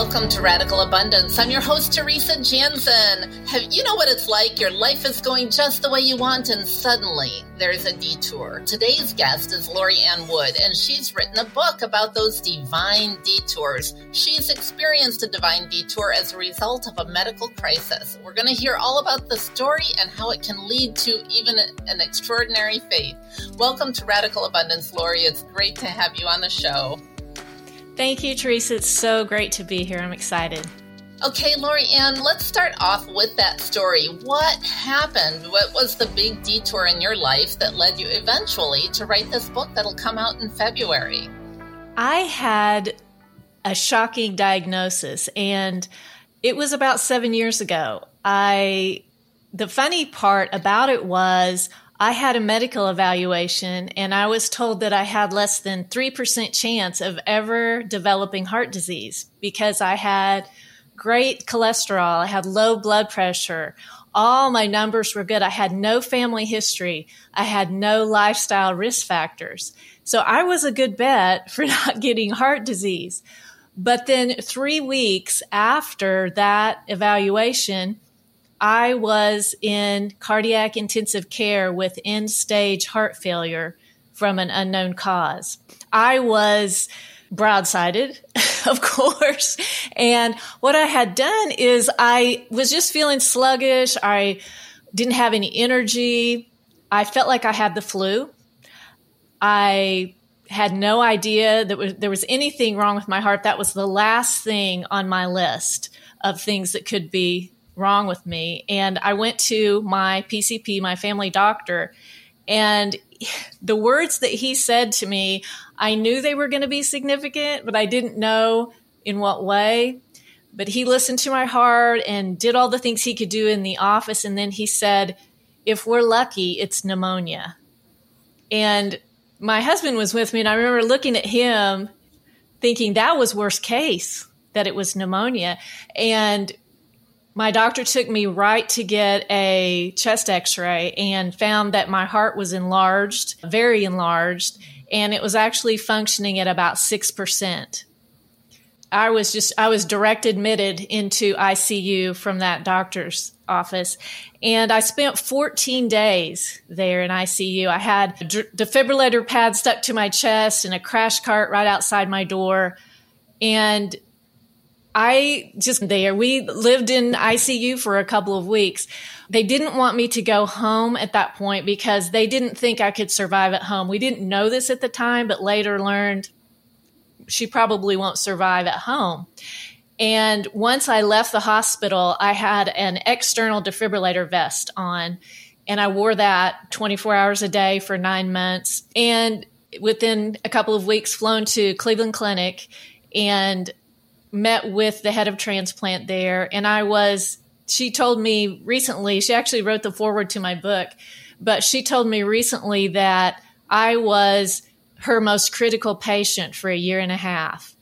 welcome to Radical Abundance. I'm your host, Teresa Jansen. Have, you know what it's like? Your life is going just the way you want, and suddenly there's a detour. Today's guest is Lori Ann Wood, and she's written a book about those divine detours. She's experienced a divine detour as a result of a medical crisis. We're going to hear all about the story and how it can lead to even an extraordinary faith. Welcome to Radical Abundance, Lori. It's great to have you on the show. Thank you, Teresa. It's so great to be here. I'm excited. Okay, Lori Ann, let's start off with that story. What happened? What was the big detour in your life that led you eventually to write this book that'll come out in February? I had a shocking diagnosis, and it was about seven years ago. I the funny part about it was I had a medical evaluation and I was told that I had less than 3% chance of ever developing heart disease because I had great cholesterol, I had low blood pressure, all my numbers were good. I had no family history, I had no lifestyle risk factors. So I was a good bet for not getting heart disease. But then three weeks after that evaluation, I was in cardiac intensive care with end stage heart failure from an unknown cause. I was broadsided, of course. And what I had done is I was just feeling sluggish. I didn't have any energy. I felt like I had the flu. I had no idea that there was anything wrong with my heart. That was the last thing on my list of things that could be wrong with me. And I went to my PCP, my family doctor, and the words that he said to me, I knew they were going to be significant, but I didn't know in what way. But he listened to my heart and did all the things he could do in the office. And then he said, If we're lucky, it's pneumonia. And my husband was with me, and I remember looking at him thinking that was worst case, that it was pneumonia. And my doctor took me right to get a chest x ray and found that my heart was enlarged, very enlarged, and it was actually functioning at about 6%. I was just, I was direct admitted into ICU from that doctor's office. And I spent 14 days there in ICU. I had a defibrillator pad stuck to my chest and a crash cart right outside my door. And I just there. We lived in ICU for a couple of weeks. They didn't want me to go home at that point because they didn't think I could survive at home. We didn't know this at the time, but later learned she probably won't survive at home. And once I left the hospital, I had an external defibrillator vest on, and I wore that 24 hours a day for nine months. And within a couple of weeks, flown to Cleveland Clinic and met with the head of transplant there, and I was, she told me recently, she actually wrote the foreword to my book, but she told me recently that I was her most critical patient for a year and a half.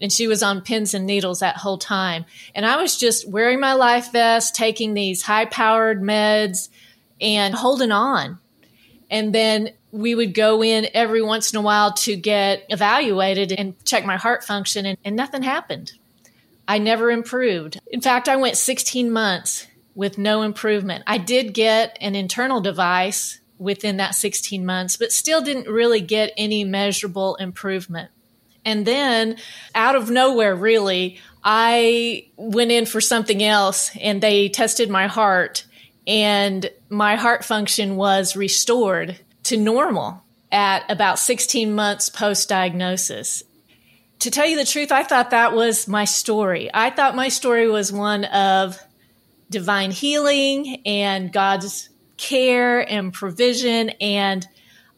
And she was on pins and needles that whole time. And I was just wearing my life vest, taking these high powered meds and holding on. And then we would go in every once in a while to get evaluated and check my heart function, and, and nothing happened. I never improved. In fact, I went 16 months with no improvement. I did get an internal device within that 16 months, but still didn't really get any measurable improvement. And then out of nowhere, really, I went in for something else and they tested my heart and my heart function was restored to normal at about 16 months post diagnosis. To tell you the truth, I thought that was my story. I thought my story was one of divine healing and God's care and provision. And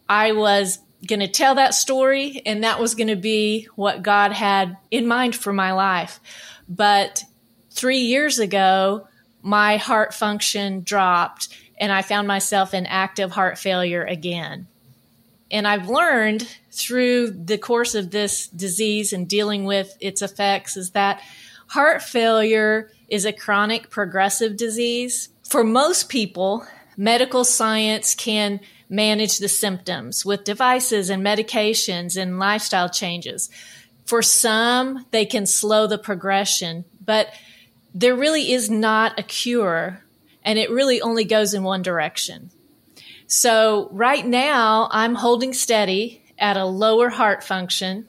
I was going to tell that story, and that was going to be what God had in mind for my life. But three years ago, my heart function dropped and I found myself in active heart failure again. And I've learned through the course of this disease and dealing with its effects is that heart failure is a chronic progressive disease. For most people, medical science can manage the symptoms with devices and medications and lifestyle changes. For some, they can slow the progression, but there really is not a cure, and it really only goes in one direction. So, right now, I'm holding steady at a lower heart function.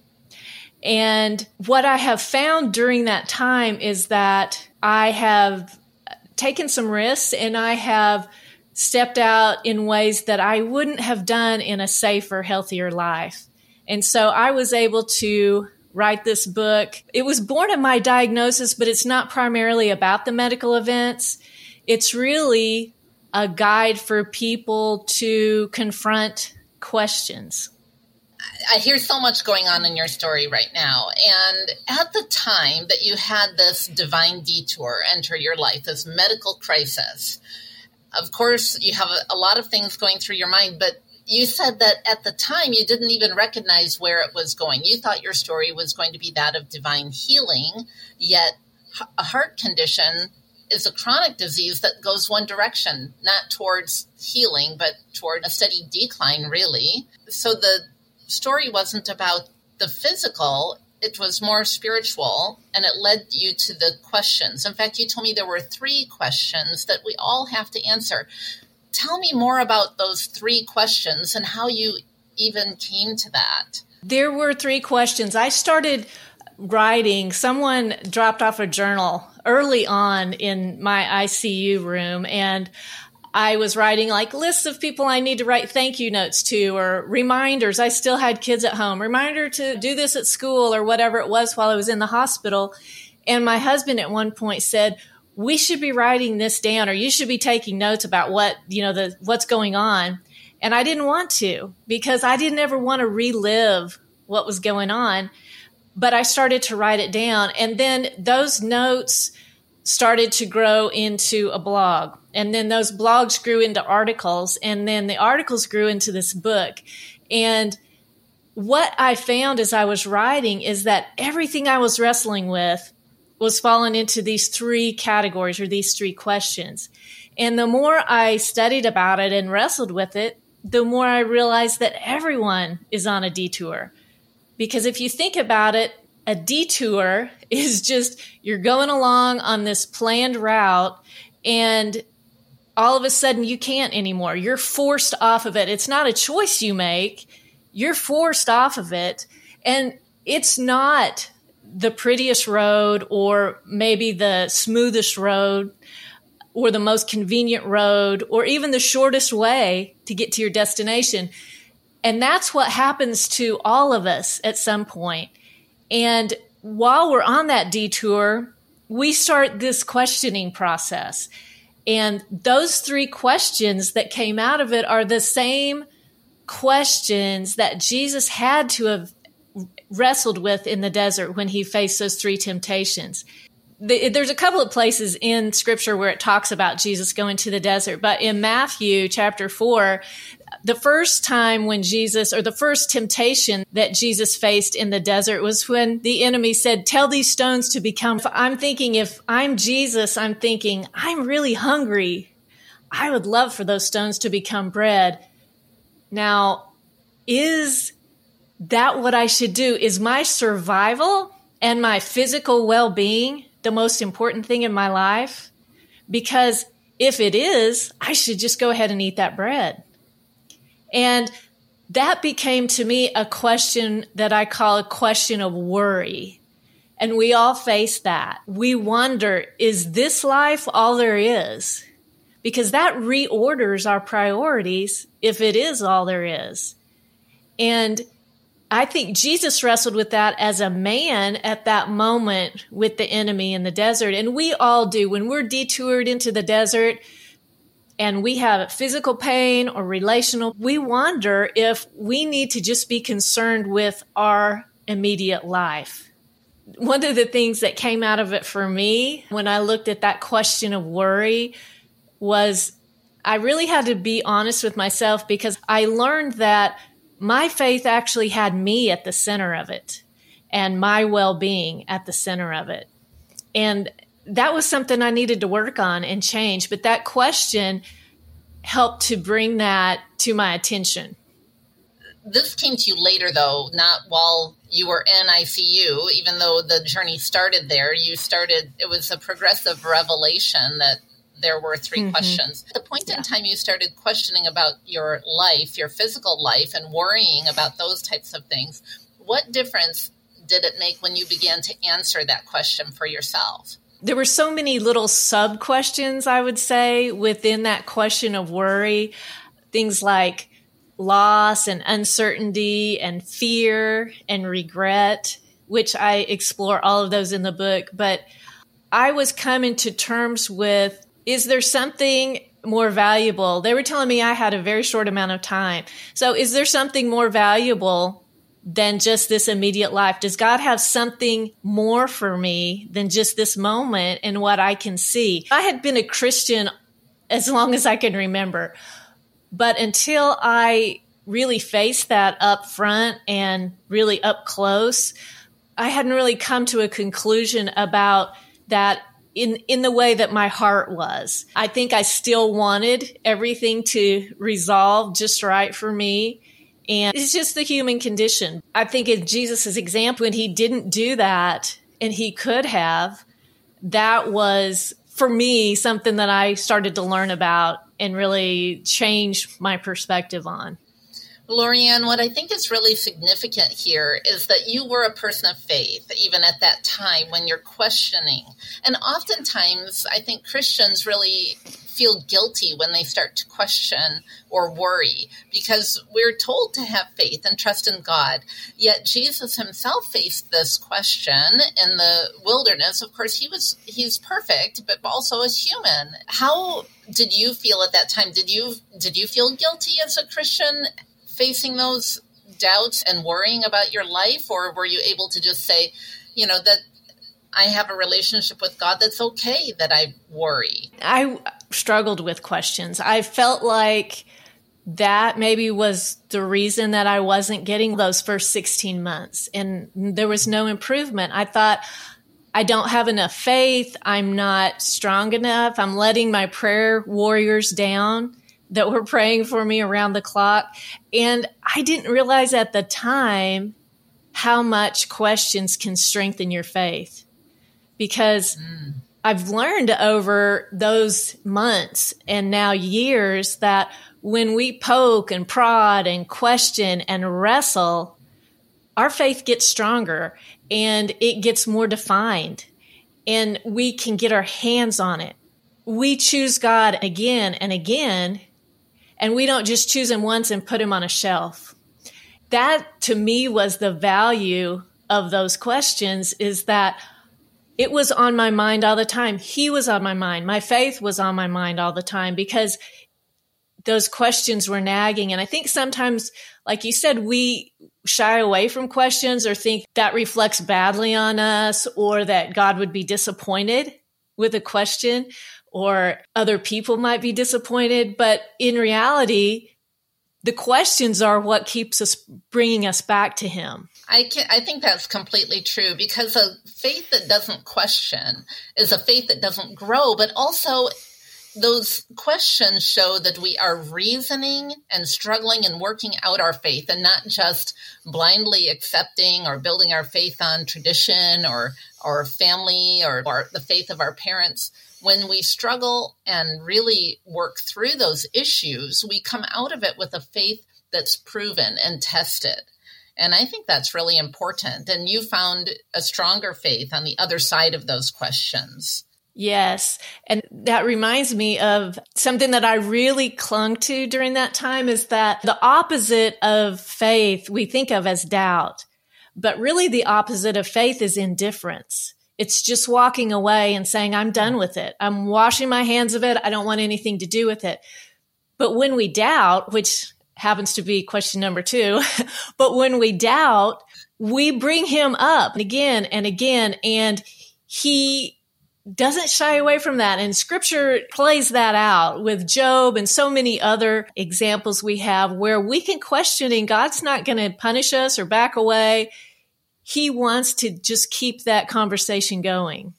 And what I have found during that time is that I have taken some risks and I have stepped out in ways that I wouldn't have done in a safer, healthier life. And so I was able to write this book. It was born of my diagnosis, but it's not primarily about the medical events. It's really a guide for people to confront questions. I hear so much going on in your story right now. And at the time that you had this divine detour enter your life, this medical crisis, of course, you have a, lot of things going through your mind, but you said that at the time you didn't even recognize where it was going. You thought your story was going to be that of divine healing, yet a heart condition is a chronic disease that goes one direction, not towards healing, but toward a steady decline, really. So the story wasn't about the physical, it was more spiritual, and it led you to the questions. In fact, you told me there were three questions that we all have to answer. Tell me more about those three questions and how you even came to that. There were three questions. I started writing, someone dropped off a journal early on in my ICU room, and I was writing like lists of people I need to write thank you notes to or reminders. I still had kids at home, reminder to do this at school or whatever it was while I was in the hospital. And my husband at one point said, we should be writing this down or you should be taking notes about what, you know, the, what's going on. And I didn't want to because I didn't ever want to relive what was going on. But I started to write it down. And then those notes started to grow into a blog. And then those blogs grew into articles. And then the articles grew into this book. And what I found as I was writing is that everything I was wrestling with was falling into these three categories or these three questions. And the more I studied about it and wrestled with it, the more I realized that everyone is on a detour. Because if you think about it, a detour is just you're going along on this planned route and all of a sudden you can't anymore. You're forced off of it. It's not a choice you make. You're forced off of it. And it's not the prettiest road or maybe the smoothest road or the most convenient road or even the shortest way to get to your destination. And that's what happens to all of us at some point. And while we're on that detour, we start this questioning process. And those three questions that came out of it are the same questions that Jesus had to have wrestled with in the desert when he faced those three temptations. there's a couple of places in scripture where it talks about Jesus going to the desert, but in Matthew chapter 4, the first time when Jesus, or the first temptation that Jesus faced in the desert was when the enemy said, Tell these stones to become. I'm thinking, if I'm Jesus, I'm thinking, I'm really hungry. I would love for those stones to become bread. Now, is that what I should do? Is my survival and my physical well being the most important thing in my life? Because if it is, I should just go ahead and eat that bread. And that became to me a question that I call a question of worry. And we all face that. We wonder, is this life all there is? Because that reorders our priorities if it is all there is. And I think Jesus wrestled with that as a man at that moment with the enemy in the desert. And we all do. When we're detoured into the desert and we have physical pain or relational, we wonder if we need to just be concerned with our immediate life. One of the things that came out of it for me when I looked at that question of worry was I really had to be honest with myself because I learned that my faith actually had me at the center of it and my well being at the center of it. And that was something I needed to work on and change. But that question helped to bring that to my attention. this came to you later, though, not while you were in ICU, even though the journey started there. You started, it was a progressive revelation that there were 3 mm-hmm. questions. At the point yeah. in time you started questioning about your life, your physical life, and worrying about those types of things, what difference did it make when you began to answer that question for yourself? There were so many little sub questions, I would say, within that question of worry. Things like loss and uncertainty and fear and regret, which I explore all of those in the book. But I was coming to terms with is there something more valuable? They were telling me I had a very short amount of time. So is there something more valuable than just this immediate life? Does God have something more for me than just this moment and what I can see? I had been a Christian as long as I can remember. But until I really faced that up front and really up close, I hadn't really come to a conclusion about that in in the way that my heart was. I think I still wanted everything to resolve just right for me. And it's just the human condition. I think in Jesus' example, when he didn't do that and he could have, that was for me something that I started to learn about and really change my perspective on. Lori Ann, what I think is really significant here is that you were a person of faith, even at that time when you're questioning. And oftentimes, I think Christians really feel guilty when they start to question or worry because we're told to have faith and trust in God. Yet Jesus himself faced this question in the wilderness. Of course, he was he's perfect, but also a human. How did you feel at that time? Did you did you feel guilty as a Christian facing those doubts and worrying about your life, or were you able to just say, you know, that I have a relationship with God that's okay that I worry? I struggled with questions. I felt like that maybe was the reason that I wasn't getting those first 16 months and there was no improvement. I thought, I don't have enough faith. I'm not strong enough. I'm letting my prayer warriors down that were praying for me around the clock. And I didn't realize at the time how much questions can strengthen your faith because mm. I've learned over those months and now years that when we poke and prod and question and wrestle, our faith gets stronger and it gets more defined and we can get our hands on it. We choose God again and again and we don't just choose him once and put him on a shelf. That to me was the value of those questions is that it was on my mind all the time. He was on my mind. My faith was on my mind all the time because those questions were nagging. And I think sometimes, like you said, we shy away from questions or think that reflects badly on us or that God would be disappointed with a question or other people might be disappointed. But in reality, the questions are what keeps us bringing us back to him. I can, I think that's completely true because a faith that doesn't question is a faith that doesn't grow, but also those questions show that we are reasoning and struggling and working out our faith and not just blindly accepting or building our faith on tradition or or family or, or the faith of our parents when we struggle and really work through those issues, we come out of it with a faith that's proven and tested. And I think that's really important. And you found a stronger faith on the other side of those questions. Yes. And that reminds me of something that I really clung to during that time is that the opposite of faith we think of as doubt, but really the opposite of faith is indifference. It's just walking away and saying, I'm done with it. I'm washing my hands of it. I don't want anything to do with it. But when we doubt, which happens to be question number two, but when we doubt, we bring him up again and again, and he doesn't shy away from that. And scripture plays that out with Job and so many other examples we have where we can question and God's not going to punish us or back away he wants to just keep that conversation going.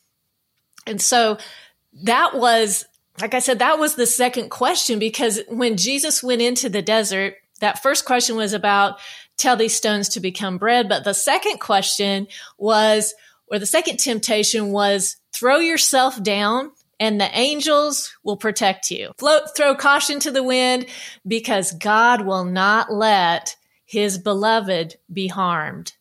And so that was, like I said, that was the second question because when Jesus went into the desert, that first question was about tell these stones to become bread. But the second question was, or the second temptation was throw yourself down and the angels will protect you. Float, throw caution to the wind because God will not let his beloved be harmed.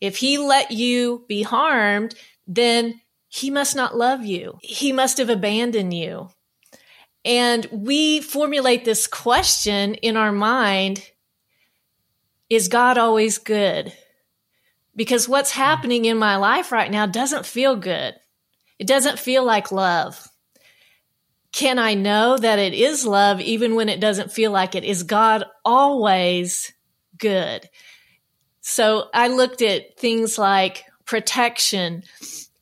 If he let you be harmed, then he must not love you. He must have abandoned you. And we formulate this question in our mind Is God always good? Because what's happening in my life right now doesn't feel good. It doesn't feel like love. Can I know that it is love even when it doesn't feel like it? Is God always good? So I looked at things like protection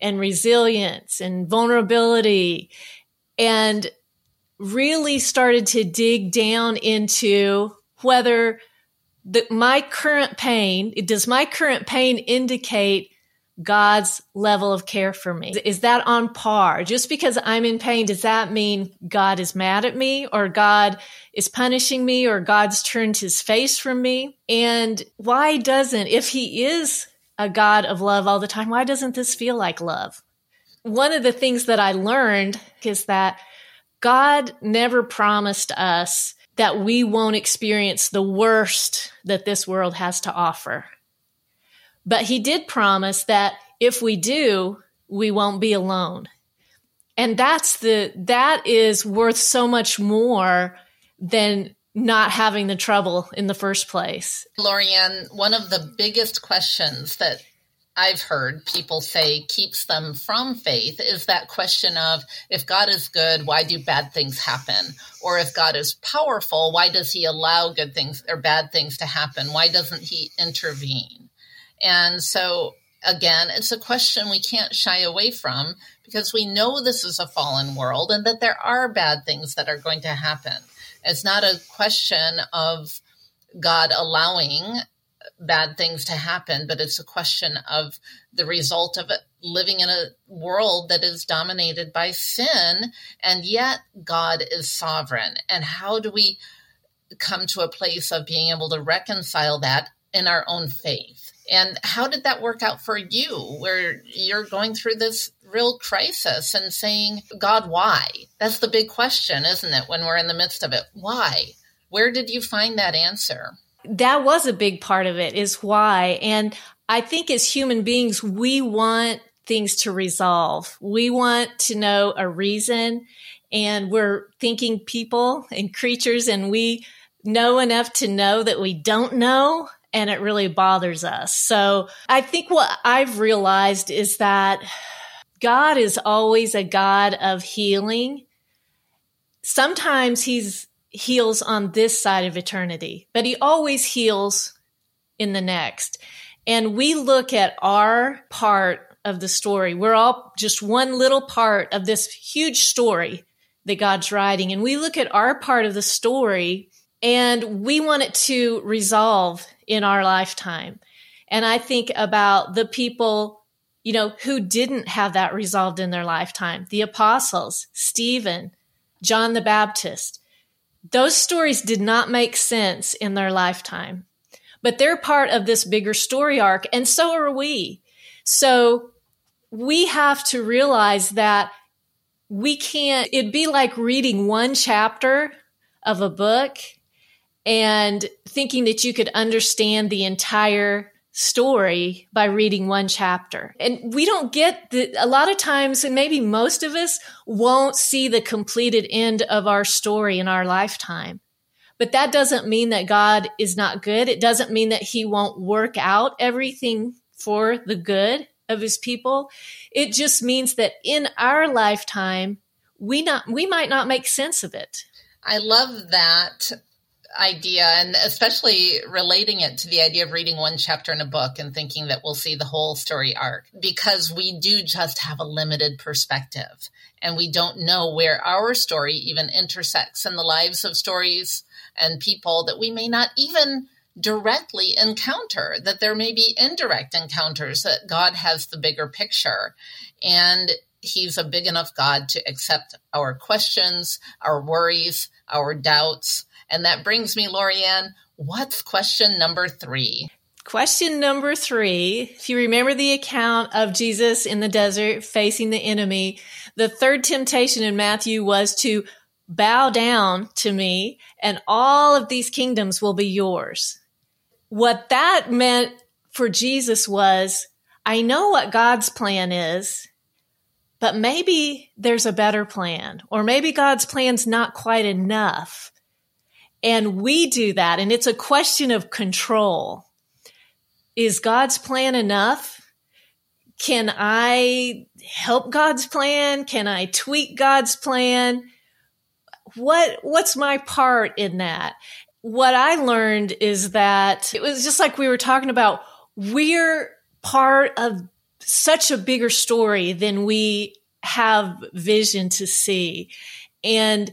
and resilience and vulnerability and really started to dig down into whether the, my current pain, does my current pain indicate God's level of care for me? Is that on par? Just because I'm in pain, does that mean God is mad at me or God is punishing me or God's turned his face from me? And why doesn't, if he is a God of love all the time, why doesn't this feel like love? One of the things that I learned is that God never promised us that we won't experience the worst that this world has to offer. But he did promise that if we do, we won't be alone. And that's the, that is worth so much more than not having the trouble in the first place. Lori Ann, one of the biggest questions that I've heard people say keeps them from faith is that question of if God is good, why do bad things happen? Or if God is powerful, why does he allow good things or bad things to happen? Why doesn't he intervene? And so, again, it's a question we can't shy away from because we know this is a fallen world and that there are bad things that are going to happen. It's not a question of God allowing bad things to happen, but it's a question of the result of living in a world that is dominated by sin, and yet God is sovereign. And how do we come to a place of being able to reconcile that in our own faith? And how did that work out for you, where you're going through this real crisis and saying, God, why? That's the big question, isn't it, when we're in the midst of it? Why? Where did you find that answer? that was a big part of it is why. And I think as human beings, we want things to resolve. We want to know a reason and we're thinking people and creatures and we know enough to know that we don't know and it really bothers us. So I think what I've realized is that God is always a God of healing. Sometimes he's heals on this side of eternity, but he always heals in the next. And we look at our part of the story. We're all just one little part of this huge story that God's writing. And we look at our part of the story and we want it to resolve in our lifetime. And I think about the people, you know, who didn't have that resolved in their lifetime. The apostles, Stephen, John the Baptist. Those stories did not make sense in their lifetime, but they're part of this bigger story arc, and so are we. So we have to realize that we can't, it'd be like reading one chapter of a book and thinking that you could understand the entire story by reading one chapter. And we don't get the, a lot of times, and maybe most of us won't see the completed end of our story in our lifetime. But that doesn't mean that God is not good. It doesn't mean that he won't work out everything for the good of his people. It just means that in our lifetime, we not, we might not make sense of it. I love that idea and especially relating it to the idea of reading one chapter in a book and thinking that we'll see the whole story arc because we do just have a limited perspective and we don't know where our story even intersects in the lives of stories and people that we may not even directly encounter that there may be indirect encounters that God has the bigger picture. And he's a big enough God to accept our questions, our worries, our doubts and that brings me, Lori Ann, What's question number three? Question number three. If you remember the account of Jesus in the desert facing the enemy, the third temptation in Matthew was to bow down to me and all of these kingdoms will be yours. What that meant for Jesus was, I know what God's plan is, but maybe there's a better plan, or maybe God's plan's not quite enough. And we do that. And it's a question of control is God's plan enough? Can I help God's plan? Can I tweak God's plan? What, what's my part in that? What I learned is that it was just like we were talking about, we're part of such a bigger story than we have vision to see. And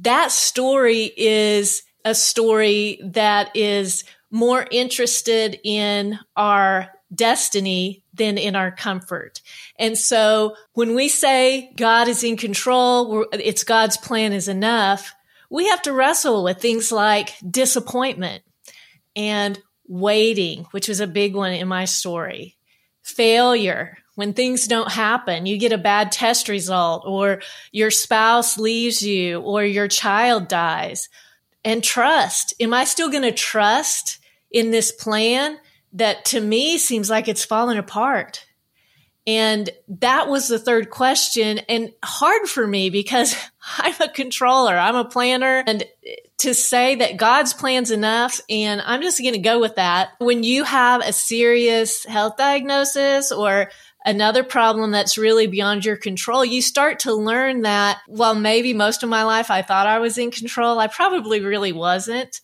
that story is a story that is more interested in our destiny than in our comfort. And so when we say God is in control, it's God's plan is enough, we have to wrestle with things like disappointment and waiting, which was a big one in my story, failure. When things don't happen, you get a bad test result, or your spouse leaves you, or your child dies. And trust. Am I still going to trust in this plan that to me seems like it's fallen apart. And that was the third question and hard for me because I'm a controller, I'm a planner and to say that God's plan's enough and I'm just going to go with that. When you have a serious health diagnosis or another problem that's really beyond your control, you start to learn that while maybe most of my life I thought I was in control, I probably really wasn't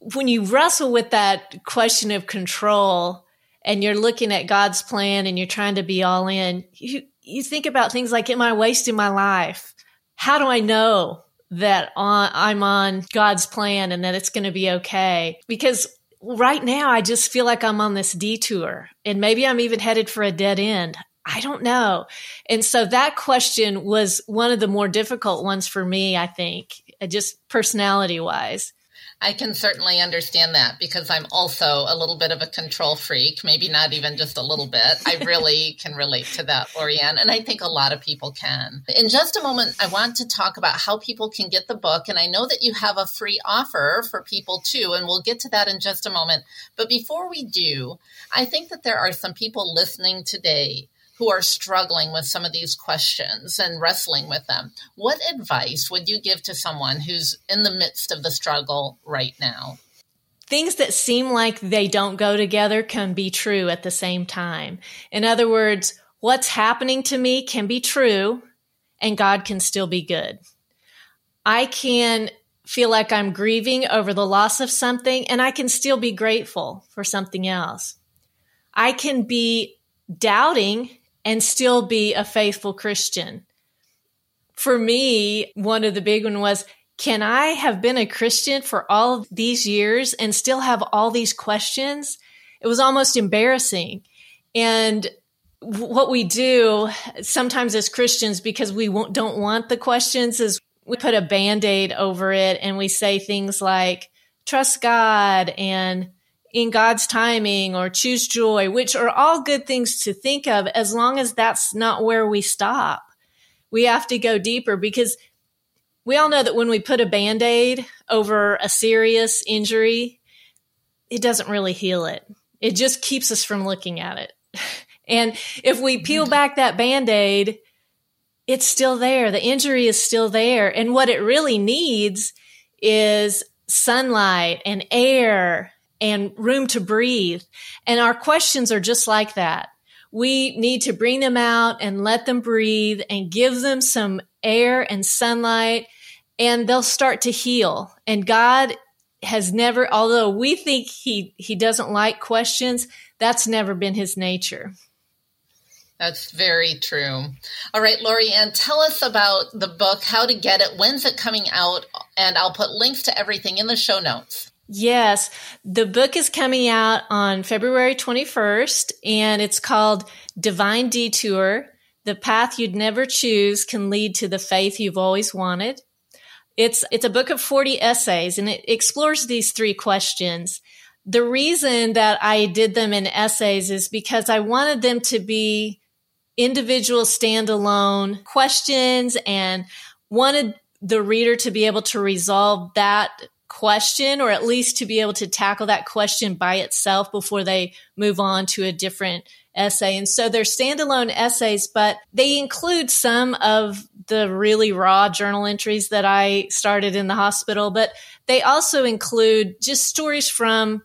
when you wrestle with that question of control and you're looking at God's plan and you're trying to be all in, you, you think about things like, am I wasting my life? How do I know that on, I'm on God's plan and that it's going to be okay? Because right now I just feel like I'm on this detour and maybe I'm even headed for a dead end. I don't know. And so that question was one of the more difficult ones for me, I think, just personality wise. I can certainly understand that because I'm also a little bit of a control freak, maybe not even just a little bit. I really can relate to that, Lori Ann, and I think a lot of people can. In just a moment, I want to talk about how people can get the book, and I know that you have a free offer for people too, and we'll get to that in just a moment. But before we do, I think that there are some people listening today who are struggling with some of these questions and wrestling with them. What advice would you give to someone who's in the midst of the struggle right now? Things that seem like they don't go together can be true at the same time. In other words, what's happening to me can be true and God can still be good. I can feel like I'm grieving over the loss of something and I can still be grateful for something else. I can be doubting and still be a faithful Christian. For me, one of the big one was, can I have been a Christian for all these years and still have all these questions? It was almost embarrassing. And what we do sometimes as Christians, because we don't want the questions, is we put a band aid over it and we say things like, trust God and in God's timing or choose joy, which are all good things to think of as long as that's not where we stop. We have to go deeper because we all know that when we put a band aid over a serious injury, it doesn't really heal it. It just keeps us from looking at it. And if we peel mm-hmm. back that band aid, it's still there. The injury is still there. And what it really needs is sunlight and air and room to breathe. And our questions are just like that. We need to bring them out and let them breathe and give them some air and sunlight and they'll start to heal. And God has never, although we think he, he doesn't like questions, that's never been his nature. That's very true. All right, Lori Ann, tell us about the book, how to get it, when's it coming out, and I'll put links to everything in the show notes. Yes, the book is coming out on February 21st and it's called Divine Detour. The path you'd never choose can lead to the faith you've always wanted. It's, it's a book of 40 essays and it explores these three questions. The reason that I did them in essays is because I wanted them to be individual standalone questions and wanted the reader to be able to resolve that question or at least to be able to tackle that question by itself before they move on to a different essay. And so they're standalone essays, but they include some of the really raw journal entries that I started in the hospital, but they also include just stories from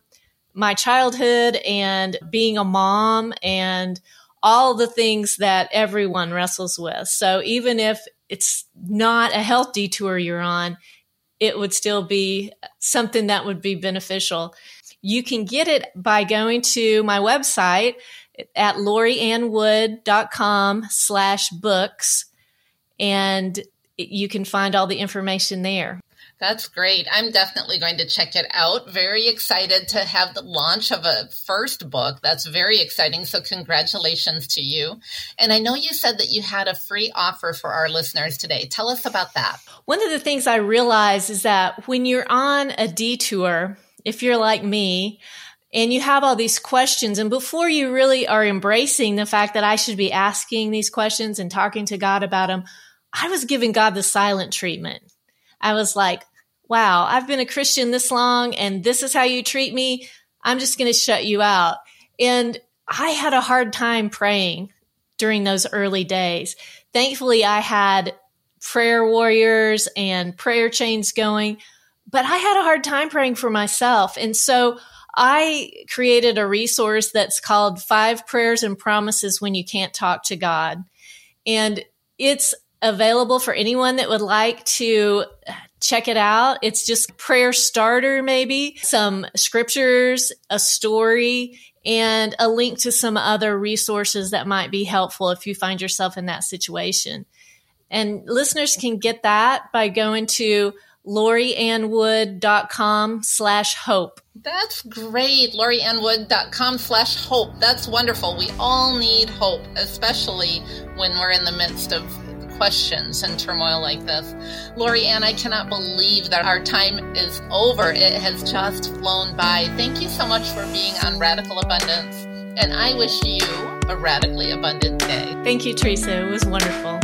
my childhood and being a mom and all the things that everyone wrestles with. So even if it's not a health detour you're on, it would still be something that would be beneficial. You can get it by going to my website at loriannwood.com slash books and you can find all the information there. That's great. I'm definitely going to check it out. Very excited to have the launch of a first book. That's very exciting. So, congratulations to you. And I know you said that you had a free offer for our listeners today. Tell us about that. One of the things I realize is that when you're on a detour, if you're like me, and you have all these questions, and before you really are embracing the fact that I should be asking these questions and talking to God about them, I was giving God the silent treatment. I was like, wow, I've been a Christian this long and this is how you treat me. I'm just going to shut you out. And I had a hard time praying during those early days. Thankfully, I had prayer warriors and prayer chains going, but I had a hard time praying for myself. And so I created a resource that's called Five Prayers and Promises When You Can't Talk to God. And it's available for anyone that would like to check it out. It's just prayer starter, maybe some scriptures, a story, and a link to some other resources that might be helpful if you find yourself in that situation. And listeners can get that by going to loriannwood.com slash hope. That's great. loriannwood.com slash hope. That's wonderful. We all need hope, especially when we're in the midst of questions and turmoil like this. Lori Ann, I cannot believe that our time is over. It has just flown by. Thank you so much for being on Radical Abundance. And I wish you a radically abundant day. Thank you, Teresa. It was wonderful.